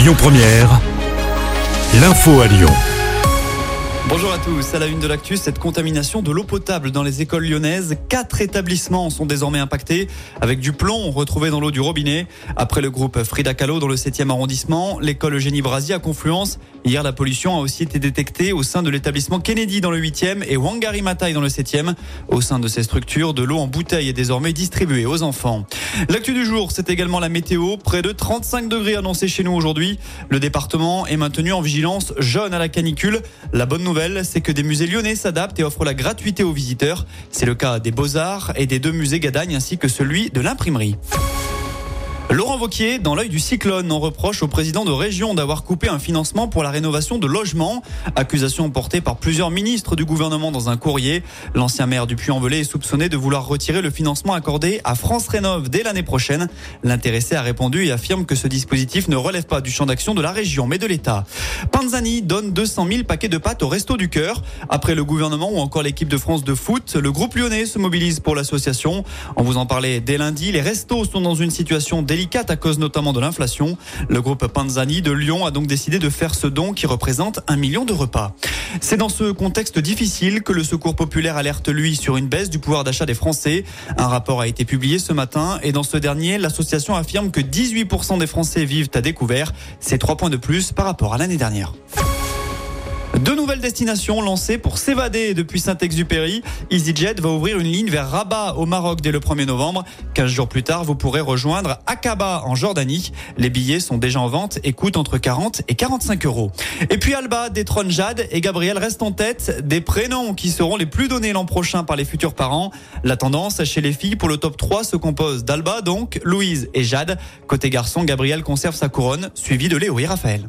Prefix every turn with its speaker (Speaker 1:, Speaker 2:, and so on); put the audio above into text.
Speaker 1: Lyon Première, l'info à Lyon.
Speaker 2: Bonjour à tous. À la une de l'actu, cette contamination de l'eau potable dans les écoles lyonnaises. Quatre établissements sont désormais impactés avec du plomb retrouvé dans l'eau du robinet. Après le groupe Frida Kahlo dans le 7e arrondissement, l'école Eugénie Brasi à Confluence. Hier, la pollution a aussi été détectée au sein de l'établissement Kennedy dans le 8e et Wangari Matai dans le 7e. Au sein de ces structures, de l'eau en bouteille est désormais distribuée aux enfants. L'actu du jour, c'est également la météo. Près de 35 degrés annoncés chez nous aujourd'hui. Le département est maintenu en vigilance jaune à la canicule. La bonne nouvelle, c'est que des musées lyonnais s'adaptent et offrent la gratuité aux visiteurs. C'est le cas des Beaux-Arts et des deux musées Gadagne ainsi que celui de l'imprimerie. Laurent Vauquier, dans l'œil du cyclone, en reproche au président de région d'avoir coupé un financement pour la rénovation de logements. Accusation portée par plusieurs ministres du gouvernement dans un courrier. L'ancien maire du Puy-en-Velay est soupçonné de vouloir retirer le financement accordé à France Rénov dès l'année prochaine. L'intéressé a répondu et affirme que ce dispositif ne relève pas du champ d'action de la région, mais de l'État. Panzani donne 200 000 paquets de pâtes au Resto du Cœur. Après le gouvernement ou encore l'équipe de France de foot, le groupe lyonnais se mobilise pour l'association. On vous en parlait dès lundi. Les restos sont dans une situation délicate à cause notamment de l'inflation. Le groupe Panzani de Lyon a donc décidé de faire ce don qui représente un million de repas. C'est dans ce contexte difficile que le Secours populaire alerte lui sur une baisse du pouvoir d'achat des Français. Un rapport a été publié ce matin et dans ce dernier, l'association affirme que 18% des Français vivent à découvert. C'est trois points de plus par rapport à l'année dernière. Deux nouvelles destinations lancées pour s'évader depuis Saint-Exupéry. EasyJet va ouvrir une ligne vers Rabat au Maroc dès le 1er novembre. 15 jours plus tard, vous pourrez rejoindre Aqaba en Jordanie. Les billets sont déjà en vente et coûtent entre 40 et 45 euros. Et puis Alba détrône Jade et Gabriel restent en tête des prénoms qui seront les plus donnés l'an prochain par les futurs parents. La tendance chez les filles pour le top 3 se compose d'Alba donc, Louise et Jade. Côté garçon, Gabriel conserve sa couronne, suivi de Léo et Raphaël.